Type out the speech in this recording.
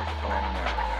North Glen, Maryland.